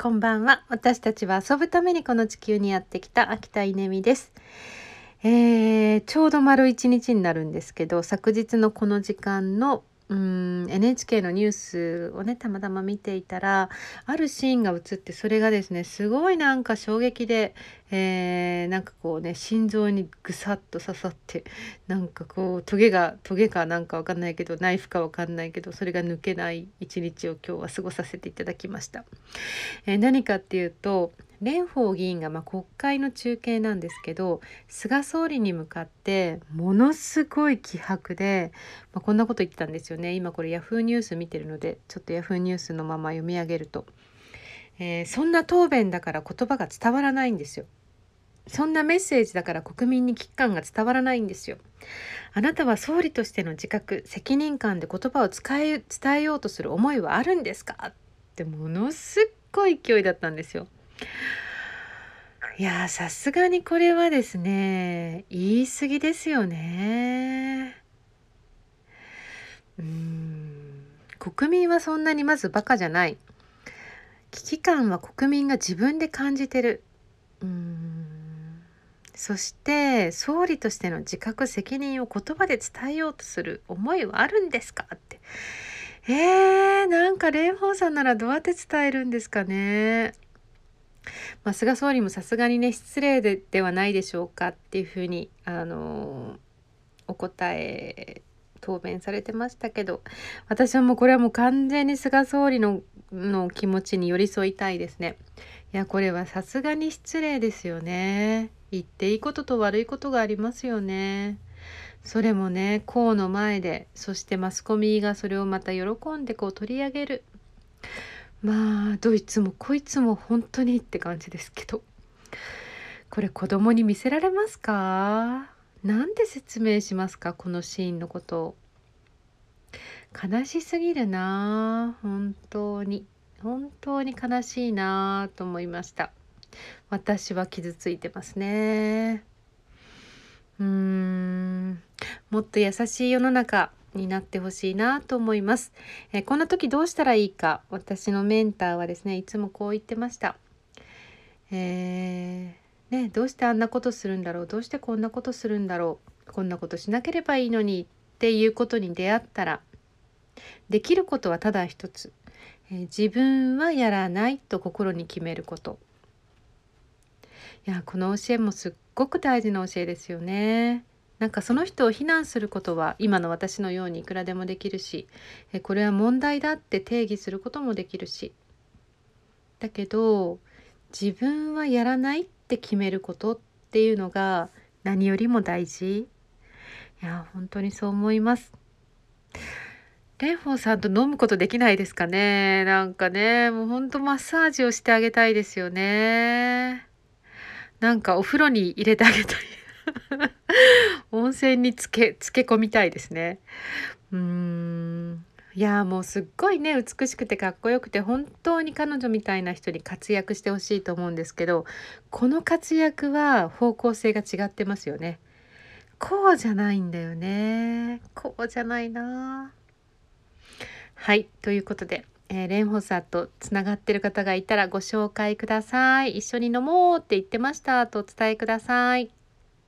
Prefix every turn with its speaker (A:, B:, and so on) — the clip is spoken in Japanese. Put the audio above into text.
A: こんばんは。私たちは遊ぶためにこの地球にやってきた秋田稲美です。えー、ちょうど丸一日になるんですけど、昨日のこの時間のうん NHK のニュースをねたまたま見ていたらあるシーンが映ってそれがですねすごいなんか衝撃で、えー、なんかこうね心臓にぐさっと刺さってなんかこうトゲがトゲかなんかわかんないけどナイフかわかんないけどそれが抜けない一日を今日は過ごさせていただきました。えー、何かっていうと蓮舫議員がまあ国会の中継なんですけど菅総理に向かってものすごい気迫で、まあ、こんなこと言ってたんですよね今これヤフーニュース見てるのでちょっとヤフーニュースのまま読み上げると、えー、そんな答弁だから言葉が伝わらないんですよ。そんなメッセージだから国民に危機感が伝わらないんですよ。あなたは総理としての自覚責任感で言葉を伝え伝えようとする思いはあるんですか？ってものすっごい勢いだったんですよ。いやさすがにこれはですね言い過ぎですよね。うん国民はそんなにまずバカじゃない。危機感は国民が自分で感じてる。うんそして総理としての自覚責任を言葉で伝えようとする思いはあるんですかって。えー、なんか蓮舫さんならどうやって伝えるんですかね。まあ、菅総理もさすがにね失礼でではないでしょうかっていうふうにあのお答え答弁されてましたけど私はもうこれはもう完全に菅総理のの気持ちに寄り添いたいですね。いやこれはさすがに失礼ですよね。言っていいことと悪いことがありますよね。それもね河の前でそしてマスコミがそれをまた喜んでこう取り上げる。まあどいつもこいつも本当にって感じですけど。これ子供に見せられますか？なんで説明しますか？このシーンのこと悲しすぎるな本当に。本当に悲しいなと思いました。私は傷ついてますね。うーん。もっと優しい世の中。になってほしいなと思います、えー、こんな時どうしたらいいか。私のメンターはですねいつもこう言ってました、えー、ね、どうしてあんなことするんだろう。どうしてこんなことするんだろう。こんなことしなければいいのに。っていうことに出会ったらできることはただ一つ、えー、自分はやらないと心に決めること。いやこの教えもすっごく大事な教えですよね。なんかその人を非難することは今の私のようにいくらでもできるしこれは問題だって定義することもできるし。だけど自分はやらないって決めることっていうのが何よりも大事。いや本当にそう思います。蓮舫さんと飲むことできないですかね。なんかねもうほんとマッサージをしてあげたいですよね。なんかお風呂に入れてあげたい。温泉につけつけ込みたいですね。うーんいやもうすっごいね美しくてかっこよくて本当に彼女みたいな人に活躍してほしいと思うんですけどこの活躍は方向性が違ってますよね。こうじゃないんだよね。こうじゃないな。はいということで、えー、レンホサとつながってる方がいたらご紹介ください。一緒に飲もうって言ってましたとお伝えください。